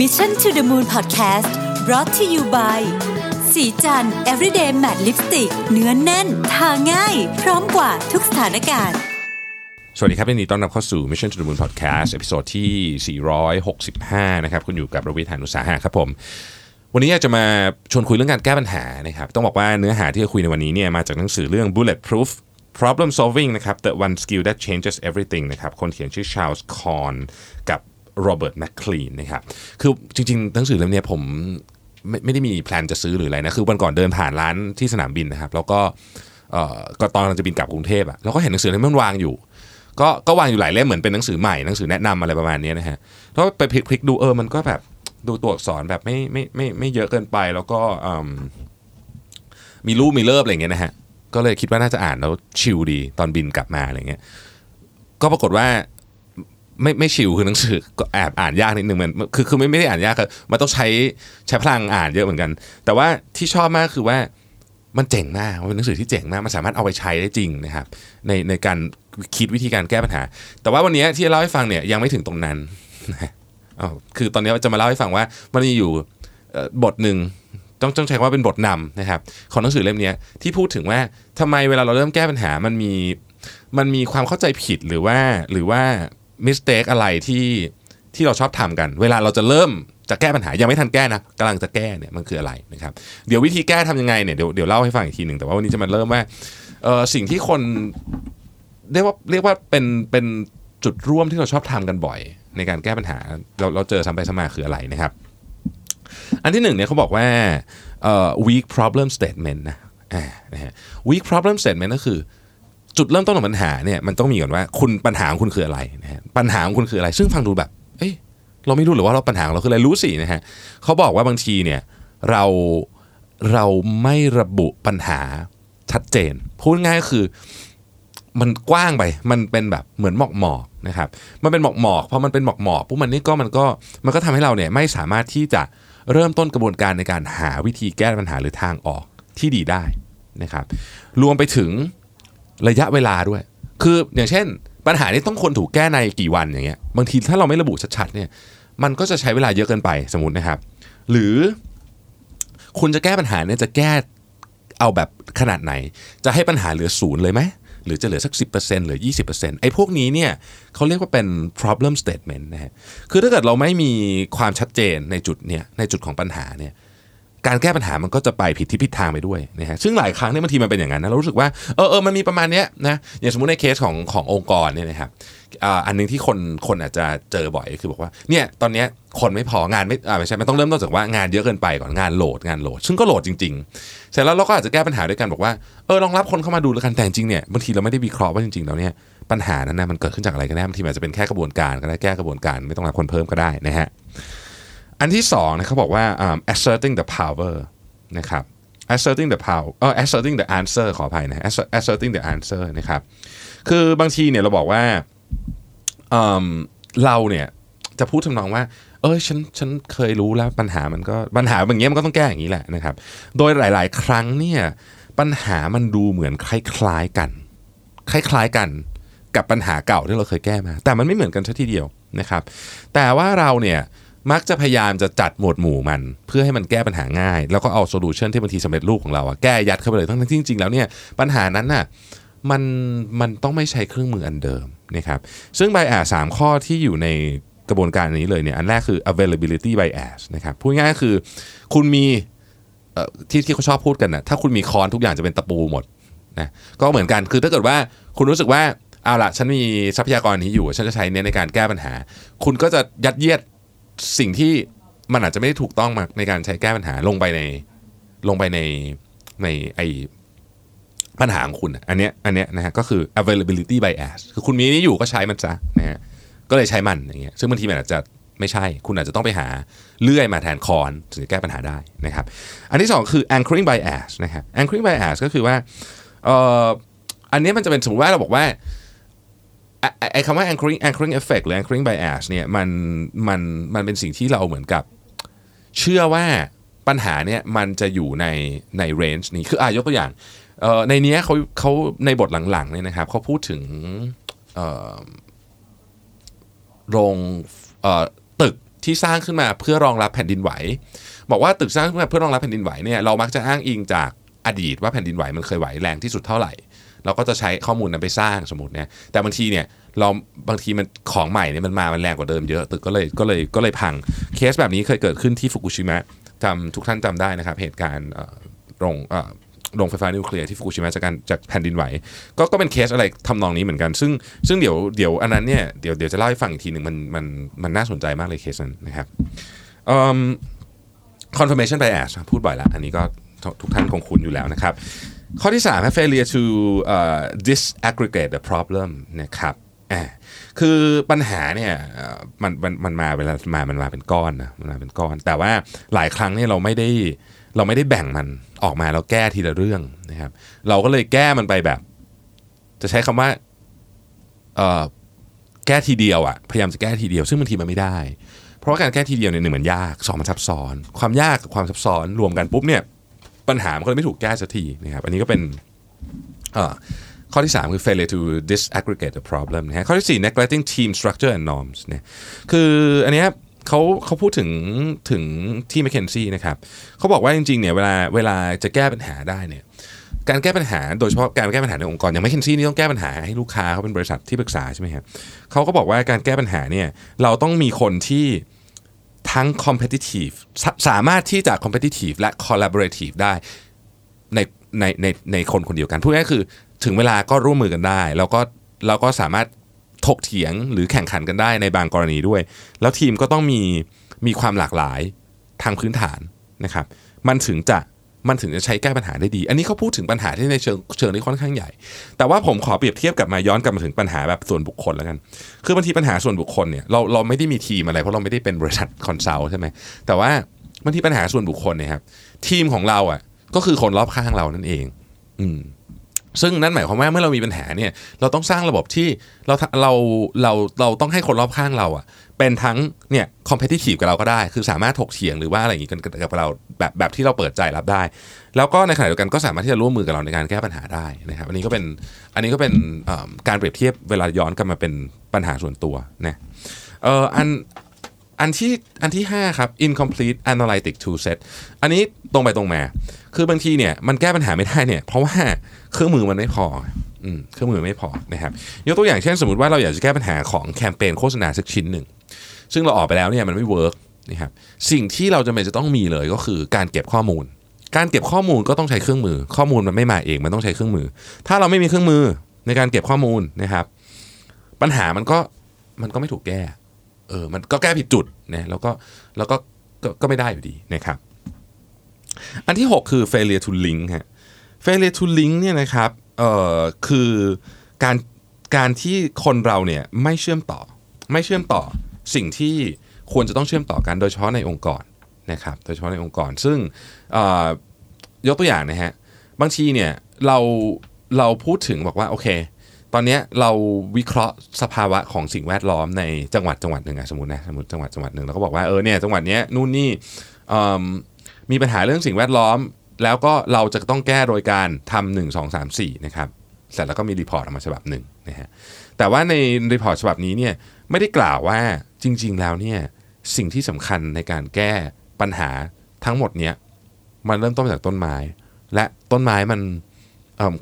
Mission to the Moon Podcast brought to you by สีจัน everyday matte lipstick เนื้อนแน่น ทาง่าย พร้อมกว่าทุกสถานการณ์ สวัสดีครับยินดีต้อนรับเข้าสู่ Mission to the Moon Podcast ตอนที่ 465 นะครับ คุณอยู่กับรวิทยานุสาหะครับผม วันนี้อยากจะมาชวนคุยเรื่องการแก้ปัญหานะครับ ต้องบอกว่าเนื้อหาที่จะคุยในวันนี้เนี่ยมาจากหนังสือเรื่อง Bulletproof Problem Solving นะครับ The One Skill That Changes Everything นะครับ คนเขียนชื่อ Charles Corn กับ Robert McLean นนะครับคือจริงๆหนังสือเล่มนี้ผมไม่ไม่ได้มีแพลนจะซื้อหรืออะไรนะ คือวันก่อนเดินผ่านร้านที่สนามบินนะครับ แล้วก็เอ่อก็ตอนเราจะบินกลับกรุงเทพอะแล้วก็เห็นหนังสือเล่มมันวางอยู่ ก็ก็วางอยู่หลายเล่มเหมือนเป็นหนังสือใหม่หนังสือแนะนำอะไรประมาณนี้นะฮะแล้วไปพลิกๆดูเออมันก็แบบดูตัวอักษรแบบไม่ไม่ไม่ไม่เยอะเกินไป แล้วก็มีรูปมีกราฟอะไรเงี้ยนะฮะก็เลยคิดว่าน่าจะอ่านแล้วชิลดีตอนบินกลับมาอะไรเงี้ยก็ปรากฏว่า ไม่ไม่ชิลคือหนังสือก็แอบอ่านยากนิดนึงมันคือคือไม่ไม่ได้อ่านยากคือมันต้องใช้ใช้พลังอ่านเยอะเหมือนกัน แต่ว่าที่ชอบมากคือว่ามันเจ๋งมากมันเป็นหนังสือที่เจ๋งมากมันสามารถเอาไปใช้ได้จริงนะครับในในการคิดวิธีการแก้ปัญหา แต่ว่าวันนี้ที่เล่าให้ฟังเนี่ยยังไม่ถึงตรงนั้นนะอ้าวคือตอนนี้จะมาเล่าให้ฟังว่ามันมีอยู่บทหนึ่งต้องต้องใช้คำว่าเป็นบทนำนะครับของหนังสือเล่มนี้ที่พูดถึงว่าทำไมเวลาเราเริ่มแก้ปัญหามันมีมันมีความเข้าใจผิดหรือว่าหรือว่า มิสเทคอะไรที่ที่เราชอบทำกัน เวลาเราจะเริ่มจะแก้ปัญหายังไม่ทันแก้นะกำลังจะแก้เนี่ยมันคืออะไรนะครับเดี๋ยววิธีแก้ทำยังไงเนี่ยเดี๋ยวเดี๋ยวเล่าให้ฟังอีกทีหนึ่งแต่ว่าวันนี้จะมาเริ่มว่าเออสิ่งที่คนเรียกว่าเรียกว่าเป็นเป็นจุดร่วมที่เราชอบทำกันบ่อย ในการแก้ปัญหาเราเราเจอซ้ำไปซ้ำมาคืออะไรนะครับ อันที่หนึ่งเนี่ยเขาบอกว่าเอ่อ weak problem statement นะอ่านะฮะ weak problem statement ก็คือ จุดเริ่มต้นของปัญหาเนี่ยมันต้องมีก่อนว่าคุณปัญหาของคุณคืออะไรนะฮะปัญหาของคุณคืออะไร ซึ่งฟังดูแบบ เอ้ยเราไม่รู้หรือว่าเราปัญหาของเราคืออะไรรู้สินะฮะเขาบอกว่าบางทีเนี่ยเราเราไม่ระบุปัญหาชัดเจน พูดง่ายก็คือมันกว้างไป มันเป็นแบบเหมือนหมอกหมอกนะครับ มันเป็นหมอกหมอกพราะมันเป็นหมอกหมอกปุ๊บมันนี่ก็มันก็มันก็ทำให้เราเนี่ยไม่สามารถที่จะเริ่มต้นกระบวนการในการหาวิธีแก้ปัญหาหรือทางออกที่ดีได้นะครับ รวมไปถึง ระยะเวลาด้วย คืออย่างเช่น ปัญหานี้ต้องคนถูกแก้ในกี่วันอย่างเงี้ยบางทีถ้าเราไม่ระบุชัดๆเนี่ยมันก็จะใช้เวลาเยอะเกินไปสมมตินะครับ หรือ คุณจะแก้ปัญหาเนี่ยจะแก้เอาแบบขนาดไหน จะให้ปัญหาเหลือศูนย์เลยไหมหรือจะเหลือสัก 10%หรือ 20%ไอ้พวกนี้เนี่ยเขาเรียกว่าเป็น problem statement นะฮะคือถ้าเกิดเราไม่มีความชัดเจนในจุดเนี่ยในจุดของปัญหาเนี่ย การแก้ปัญหามันก็จะไปผิดที่ผิดทางไปด้วยนะฮะซึ่งหลายครั้งเนี่ยบางทีมันเป็นอย่างนั้นนะเรารู้สึกว่าเออเออมันมีประมาณเนี้ยนะอย่างสมมติในเคสของขององค์กรเนี่ยนะครับอันหนึงที่คนคนอาจจะเจอบ่อยคือบอกว่าเนี่ยตอนเนี้ยคนไม่พองานไม่อ่าไม่ใช่มันต้องเริ่มต้นจากว่างานเยอะเกินไปก่อนงานโหลดงานโหลด ซึ่งก็โหลดจริงๆเสร็จแล้วเราก็อาจจะแก้ปัญหาด้วยกันบอกว่าเออลองรับคนเข้ามาดูแล้วกันแต่จริงเนี่ยบางทีเราไม่ได้วิเคราะห์ว่าจริงๆแล้วเนี่ยปัญหานั้นนะมันเกิดขึ้นจากอะไรกันแน่บางทีอาจจะเป็นแค่กระบวนการก็ได้แก้กระบวนการไม่ต้องรับคนเพิ่มก็ได้นะฮะ อันที่สองนะเขาบอกว่าอ่า asserting the power นะครับ asserting the power เออ asserting the answer ขออภัยนะ asserting the answer นะครับ คือบางทีเนี่ยเราบอกว่าเอิ่มเราเนี่ยจะพูดทำนองว่า เออฉันฉันเคยรู้แล้วปัญหามันก็ปัญหาแบบนี้มันก็ต้องแก้อย่างนี้แหละนะครับ โดยหลาย ๆ ครั้งเนี่ยปัญหามันดูเหมือนคล้ายๆกัน คล้ายๆกันกับปัญหาเก่าที่เราเคยแก้มา แต่มันไม่เหมือนกันซะทีเดียวนะครับ แต่ว่าเราเนี่ย มักจะพยายามจะจัดหมวดหมู่มัน เพื่อให้มันแก้ปัญหาง่าย แล้วก็เอาโซลูชันที่บางทีสำเร็จรูปของเราอะแก้ยัดเข้าไปเลยทั้งที่จริงๆแล้วเนี่ยปัญหานั้นน่ะมันมันต้องไม่ใช้เครื่องมืออันเดิมนะครับซึ่ง bias สามข้อที่อยู่ในกระบวนการนี้เลยเนี่ยอันแรกคือ availability bias นะครับพูดง่ายคือคุณมีที่ที่เขาชอบพูดกันนะถ้าคุณมีคอนทุกอย่างจะเป็นตะปูหมดนะก็เหมือนกันคือถ้าเกิดว่าคุณรู้สึกว่าเอาละฉันมีทรัพยากรนี้อยู่ ฉันจะใช้เนี้ยในการแก้ปัญหา คุณก็จะยัดเยียด สิ่งที่มันอาจจะไม่ได้ถูกต้องมาในการใช้แก้ปัญหาลงไปในลงไปในในไอปัญหาของคุณ อันเนี้ยอันเนี้ยนะฮะก็คือ availability bias คือคุณมีนี้อยู่ก็ใช้มันซะนะฮะก็เลยใช้มันอย่างเงี้ยซึ่งบางทีมันอาจจะไม่ใช่ คุณอาจจะต้องไปหาเลื่อยมาแทนคอนถึงจะแก้ปัญหาได้นะครับ อันที่สองคือ anchoring bias นะครับ anchoring bias ก็คือว่าเอ่ออันนี้มันจะเป็นสมมติว่าเราบอกว่า ไอ้คำว่า anchoring anchoring effect หรือ anchoring bias เนี่ยมันมันมันเป็นสิ่งที่เราเหมือนกับ เชื่อว่าปัญหาเนี่ยมันจะอยู่ในใน range นี้คืออะยกตัวอย่างในเนี้ยเขาเขาในบทหลังๆเนี่ยนะครับเขาพูดถึงโรงเอ่อตึกที่สร้างขึ้นมาเพื่อรองรับแผ่นดินไหว บอกว่าตึกสร้างขึ้นมาเพื่อรองรับแผ่นดินไหวเนี่ยเรามักจะอ้างอิงจากอดีตว่าแผ่นดินไหวมันเคยไหวแรงที่สุดเท่าไหร่ เราก็จะใช้ข้อมูลนั้นไปสร้างสมมติเนี่ยแต่บางทีเนี่ยเราบางทีมันของใหม่เนี่ยมันมา มันแรงกว่าเดิมเยอะตึกก็เลยก็เลยก็เลยพังเคสแบบนี้เคยเกิดขึ้นที่ฟุกุชิมะจำทุกท่านจำได้นะครับ เหตุการณ์โรงโรงไฟฟ้านิวเคลียร์ที่ฟุกุชิมะจากการจากแผ่นดินไหว ก็ก็เป็นเคสอะไรทำนองนี้เหมือนกัน ซึ่งซึ่งเดี๋ยวเดี๋ยวอันนั้นเนี่ยเดี๋ยวเดี๋ยวจะเล่าให้ฟังอีกทีหนึ่งมันมันมันน่าสนใจมากเลยเคสนั้นนะครับเอ่อ confirmation bias พูดบ่อยละอันนี้ก็ทุกท่านคงคุ้นอยู่แล้วนะครับ ข้อที่3 failure to uh, disaggregate the problem นะครับคือปัญหาเนี่ยมันมันมันมาเวลามามันมาเป็นก้อนนะมันมาเป็นก้อน แต่ว่าหลายครั้งเนี่ยเราไม่ได้เราไม่ได้แบ่งมันออกมาแล้วแก้ทีละเรื่องนะครับ เราก็เลยแก้มันไปแบบ จะใช้คำว่าเอ่อแก้ทีเดียวอะพยายามจะแก้ทีเดียว ซึ่งบางทีมันไม่ได้ เพราะว่าการแก้ทีเดียวเนี่ยหนึ่งมันยากสองมันซับซ้อน ความยากกับความซับซ้อนรวมกันปุ๊บเนี่ย ปัญหามันก็เลยไม่ถูกแก้สักทีนะครับอันนี้ก็เป็นข้อที่ 3 คือ failure to disaggregate the problem นะฮะข้อที่ 4 neglecting team structure and norms เนี่ยคืออันเนี้ยเขาเขาพูดถึงถึงที่ McKinsey นะครับเขาบอกว่าจริงๆเนี่ยเวลาเวลาจะแก้ปัญหาได้เนี่ยการแก้ปัญหาโดยเฉพาะการแก้ปัญหาในองค์กร อย่าง McKinsey นี่ต้องแก้ปัญหาให้ลูกค้าเขาเป็นบริษัทที่ปรึกษาใช่ไหมครับเขาก็บอกว่าการแก้ปัญหาเนี่ยเราต้องมีคนที่ ทั้ง competitive สาสามารถที่จะ competitive และ collaborative ได้ในในในในคนคนเดียวกันพูดง่ายๆคือ ถึงเวลาก็ร่วมมือกันได้ แล้วก็เราก็สามารถถกเถียงหรือแข่งขันกันได้ในบางกรณีด้วย แล้วทีมก็ต้องมีมีความหลากหลายทางพื้นฐานนะครับ มันถึงจะ มันถึงจะใช้แก้ปัญหาได้ดี อันนี้เขาพูดถึงปัญหาที่ในเชิงเชิงที่ค่อนข้างใหญ่ แต่ว่าผมขอเปรียบเทียบกลับมาย้อนกลับมาถึงปัญหาแบบส่วนบุคคลแล้วกัน คือบางทีปัญหาส่วนบุคคลเนี่ยเราเราไม่ได้มีทีมอะไรเพราะเราไม่ได้เป็นบริษัท consult ใช่ไหมแต่ว่าบางทีปัญหาส่วนบุคคลเนี่ยครับทีมของเราอะก็คือคนรอบข้างเรานั่นเอง อืมซึ่งนั่นหมายความว่าเมื่อเรามีปัญหาเนี่ยเราต้องสร้างระบบที่เราเราเราเราต้องให้คนรอบข้างเราอะ เป็นทั้งเนี่ยคอมเพติทีฟกับเราก็ได้ คือสามารถถกเถียงหรือว่าอะไรอย่างงี้กันกับเราแบบแบบที่เราเปิดใจรับได้ แล้วก็ในขณะเดียวกันก็สามารถที่จะร่วมมือกับเราในการแก้ปัญหาได้นะครับ อันนี้ก็เป็นอันนี้ก็เป็นการเปรียบเทียบเวลาย้อนกลับมาเป็นปัญหาส่วนตัวนะเอออันอันที่อันที่ 5 ครับ incomplete analytic tool set อันนี้ตรงไปตรงมา คือบางทีเนี่ยมันแก้ปัญหาไม่ได้เนี่ยเพราะว่าเครื่องมือมันไม่พออืมเครื่องมือไม่พอนะครับยกตัวอย่างเช่นสมมติว่าเราอยากจะแก้ปัญหาของแคมเปญโฆษณาสักชิ้นหนึ่ง ซึ่งเราออกไปแล้วเนี่ยมันไม่เวิร์กนะครับสิ่งที่เราจำเป็นจะต้องมีเลยก็คือการเก็บข้อมูล การเก็บข้อมูลก็ต้องใช้เครื่องมือ ข้อมูลมันไม่มาเองมันต้องใช้เครื่องมือ ถ้าเราไม่มีเครื่องมือในการเก็บข้อมูลนะครับ ปัญหามันก็มันก็ไม่ถูกแก้เออมันก็แก้ผิดจุดนะแล้วก็แล้วก็ก็ก็ไม่ได้อยู่ดีนะครับ อันที่ 6 คือ failure to link ฮะ failure to link เนี่ยนะครับเอ่อคือการการที่คนเราเนี่ยไม่เชื่อมต่อ ไม่เชื่อมต่อ สิ่งที่ควรจะต้องเชื่อมต่อกันโดยเฉพาะในองค์กรนะครับโดยเฉพาะในองค์กร ซึ่งยกตัวอย่างนะฮะบางทีเนี่ยเราเราพูดถึงบอกว่าโอเค ตอนนี้เราวิเคราะห์สภาวะของสิ่งแวดล้อมในจังหวัดจังหวัดหนึ่งอะสมมตินะสมมติจังหวัดจังหวัดหนึ่งเราก็บอกว่าเออเนี่ยจังหวัดเนี้ยนู่นนี่มีปัญหาเรื่องสิ่งแวดล้อม แล้วก็เราจะต้องแก้โดยการทำหนึ่งสองสามสี่นะครับเสร็จแล้วก็มี report ออกมาฉบับหนึ่งนะฮะแต่ว่าใน report ฉบับนี้เนี่ย ไม่ได้กล่าวว่าจริง ๆ แล้วเนี่ยสิ่งที่สำคัญในการแก้ปัญหาทั้งหมดเนี้ยมันเริ่มต้นจากต้นไม้ และต้นไม้มัน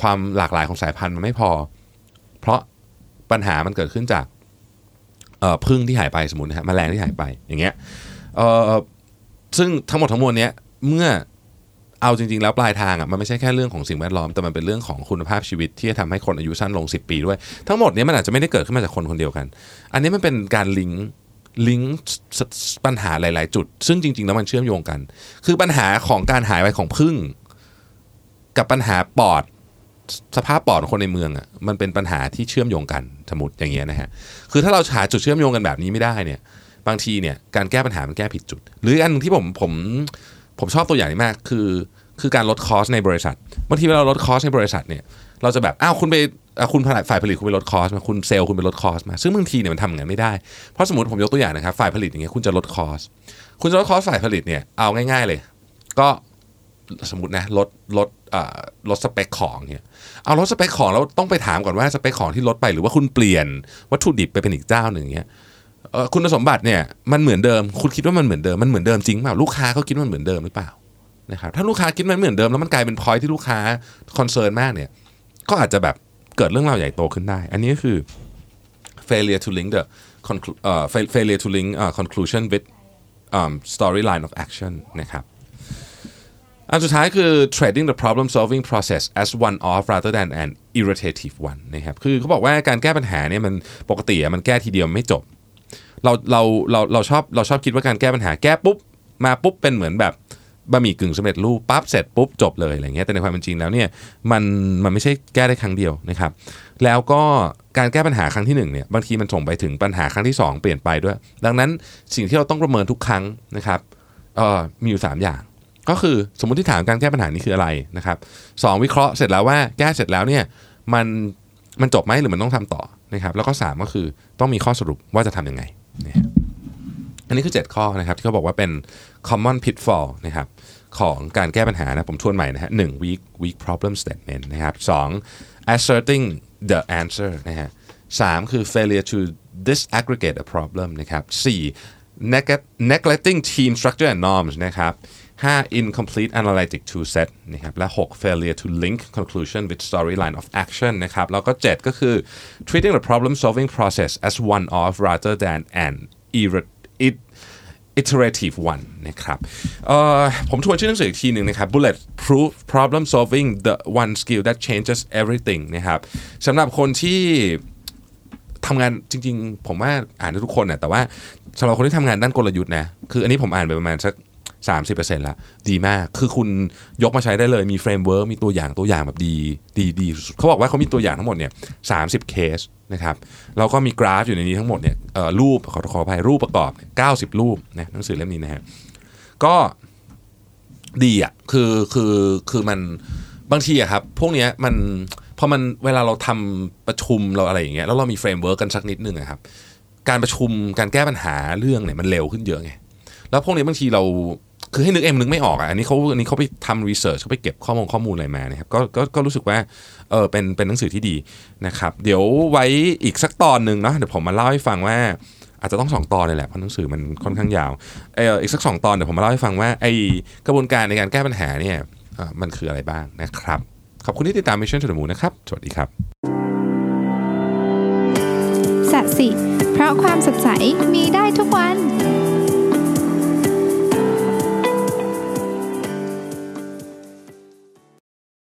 ความหลากหลายของสายพันธุ์มันไม่พอ เพราะปัญหามันเกิดขึ้นจากพึ่งที่หายไปสมมตินะฮะแมลงที่หายไปอย่างเงี้ยซึ่งทั้งหมดทั้งมวลเนี้ยเมื่อ เอาจริงๆแล้วปลายทางอะมันไม่ใช่แค่เรื่องของสิ่งแวดล้อมแต่มันเป็นเรื่องของคุณภาพชีวิตที่จะทำให้คนอายุสั้นลง 10 ปีด้วย ทั้งหมดนี้มันอาจจะไม่ได้เกิดขึ้นมาจากคนคนเดียวกัน อันนี้มันเป็นการลิงก์ลิงก์ปัญหาหลาย ๆ จุด ซึ่งจริง ๆ แล้วมันเชื่อมโยงกัน คือปัญหาของการหายไปของพึ่ง กับปัญหาปอดสภาพปอดของคนในเมืองอะมันเป็นปัญหาที่เชื่อมโยงกันสมมติอย่างเงี้ยนะฮะคือถ้าเราหาจุดเชื่อมโยงกันแบบนี้ไม่ได้เนี่ย บางทีเนี่ยการแก้ปัญหามันแก้ผิดจุด หรืออันหนึ่งที่ผมผม ผมชอบตัวอย่างนี้มากคือคือการลดคอสในบริษัทบางทีเวลาเราลดคอสในบริษัทเนี่ยเราจะแบบอ้าวคุณไปอะคุณฝ่ายผลิตคุณไปลด cost มาคุณเซลล์คุณไปลด cost มาซึ่งบางทีเนี่ยมันทำอย่างนั้นไม่ได้เพราะสมมติผมยกตัวอย่างนะครับฝ่ายผลิตอย่างเงี้ยคุณจะลด cost คุณจะลด cost ฝ่ายผลิตเนี่ยเอาง่าย ๆเลย ก็สมมตินะลดลดลดสเปคของเนี่ยเอาลดสเปคของแล้วต้องไปถามก่อนว่าสเปคของที่ลดไปหรือว่าคุณเปลี่ยนวัตถุดิบไปเป็นอีกเจ้าหนึ่งเงี้ย คุณสมบัติเนี่ยมันเหมือนเดิม คุณคิดว่ามันเหมือนเดิมมันเหมือนเดิมจริงเปล่าลูกค้าเขาคิดว่ามันเหมือนเดิมหรือเปล่านะครับถ้าลูกค้าคิดมันเหมือนเดิมแล้วมันกลายเป็นพอยที่ลูกค้าคอนเซิร์นมากเนี่ยก็อาจจะแบบเกิดเรื่องราวใหญ่โตขึ้นได้ อันนี้ก็คือ failure to link the conclu- เอ่อ fail- failure to link conclusion with um, storyline of action นะครับอันสุดท้ายคือ trading the problem solving process as one off rather than an irritative one นะครับคือเขาบอกว่าการแก้ปัญหาเนี่ยมันปกติมันแก้ทีเดียวไม่จบ เราเราเราเราชอบเราชอบคิดว่าการแก้ปัญหาแก้ปุ๊บมาปุ๊บเป็นเหมือนแบบบะหมี่กึ่งสำเร็จรูปปั๊บเสร็จปุ๊บจบเลยอะไรเงี้ยแต่ในความเป็นจริงแล้วเนี่ยมันมันไม่ใช่แก้ได้ครั้งเดียวนะครับ แล้วก็การแก้ปัญหาครั้งที่หนึ่งเนี่ยบางทีมันส่งไปถึงปัญหาครั้งที่สองเปลี่ยนไปด้วย ดังนั้นสิ่งที่เราต้องประเมินทุกครั้งนะครับเอ่อมีอยู่สามอย่าง ก็คือสมมติที่ถามการแก้ปัญหานี้คืออะไรนะครับสองวิเคราะห์เสร็จแล้วว่าแก้เสร็จแล้วเนี่ยมันมันจบไหมหรือมันต้องทำต่อนะครับแล้วก็สามก็คือต้องมีข้อสรุปว่าจะทำยังไง นะอันนี้คือ 7 ข้อนะครับที่เขาบอกว่าเป็น common pitfall นะครับของการแก้ปัญหานะผมทวนใหม่นะฮะหนึ่ง weak weak problem statement นะครับสอง asserting the answer นะฮะสามคือ failure to disaggregate a problem นะครับสี่ neg- neglecting team structure and norms นะครับ 5 incomplete analytic tool set นะครับและ 6 failure to link conclusion with storyline of action นะครับแล้วก็ 7 ก็คือ treating the problem solving process as one off rather than an iterative one นะครับผมทวนชื่อหนังสืออีกทีหนึ่งนะครับ bullet proof problem solving the one skill that changes everything นะครับสำหรับคนที่ทำงานจริง ๆ ผมว่าอ่านได้ทุกคนนะแต่ว่าสำหรับคนที่ทำงานด้านกลยุทธ์นะคืออันนี้ผมอ่านไปประมาณสัก 30%แล้วดีมากคือคุณยกมาใช้ได้เลยมี framework มีตัวอย่างตัวอย่างแบบดีดีดีเขาบอกว่าเขามีตัวอย่างทั้งหมดเนี่ยสามสิบเคสนะครับแล้วก็มีกราฟอยู่ในนี้ทั้งหมดเนี่ยรูปขอขออภัยรูปประกอบ 90 รูปนะหนังสือเล่มนี้นะฮะก็ดีอะคือคือคือมันบางทีอะครับพวกเนี้ยมันพอมันเวลาเราทำประชุมเราอะไรอย่างเงี้ยแล้วเรามี framework กันสักนิดนึงอะครับการประชุมการแก้ปัญหาเรื่องเนี่ยมันเร็วขึ้นเยอะไงแล้วพวกนี้บางทีเรา คือให้นึกเองนึกไม่ออกอะอันนี้เขาอันนี้เขาไปทำ research เขาไปเก็บข้อมูลข้อมูลอะไรมานะครับก็ก็ก็รู้สึกว่าเออเป็นเป็นหนังสือที่ดีนะครับเดี๋ยวไว้อีกสักตอนหนึ่งเนาะเดี๋ยวผมมาเล่าให้ฟังว่าอาจจะต้องสองตอนเลยแหละเพราะหนังสือมันค่อนข้างยาวเอออีกสักสองตอนเดี๋ยวผมมาเล่าให้ฟังว่าไอกระบวนการในการแก้ปัญหาเนี่ยมันคืออะไรบ้างนะครับ ขอบคุณที่ติดตาม Mission to the Moon นะครับ สวัสดีครับสัสิเพราะความสดใสมีได้ทุกวัน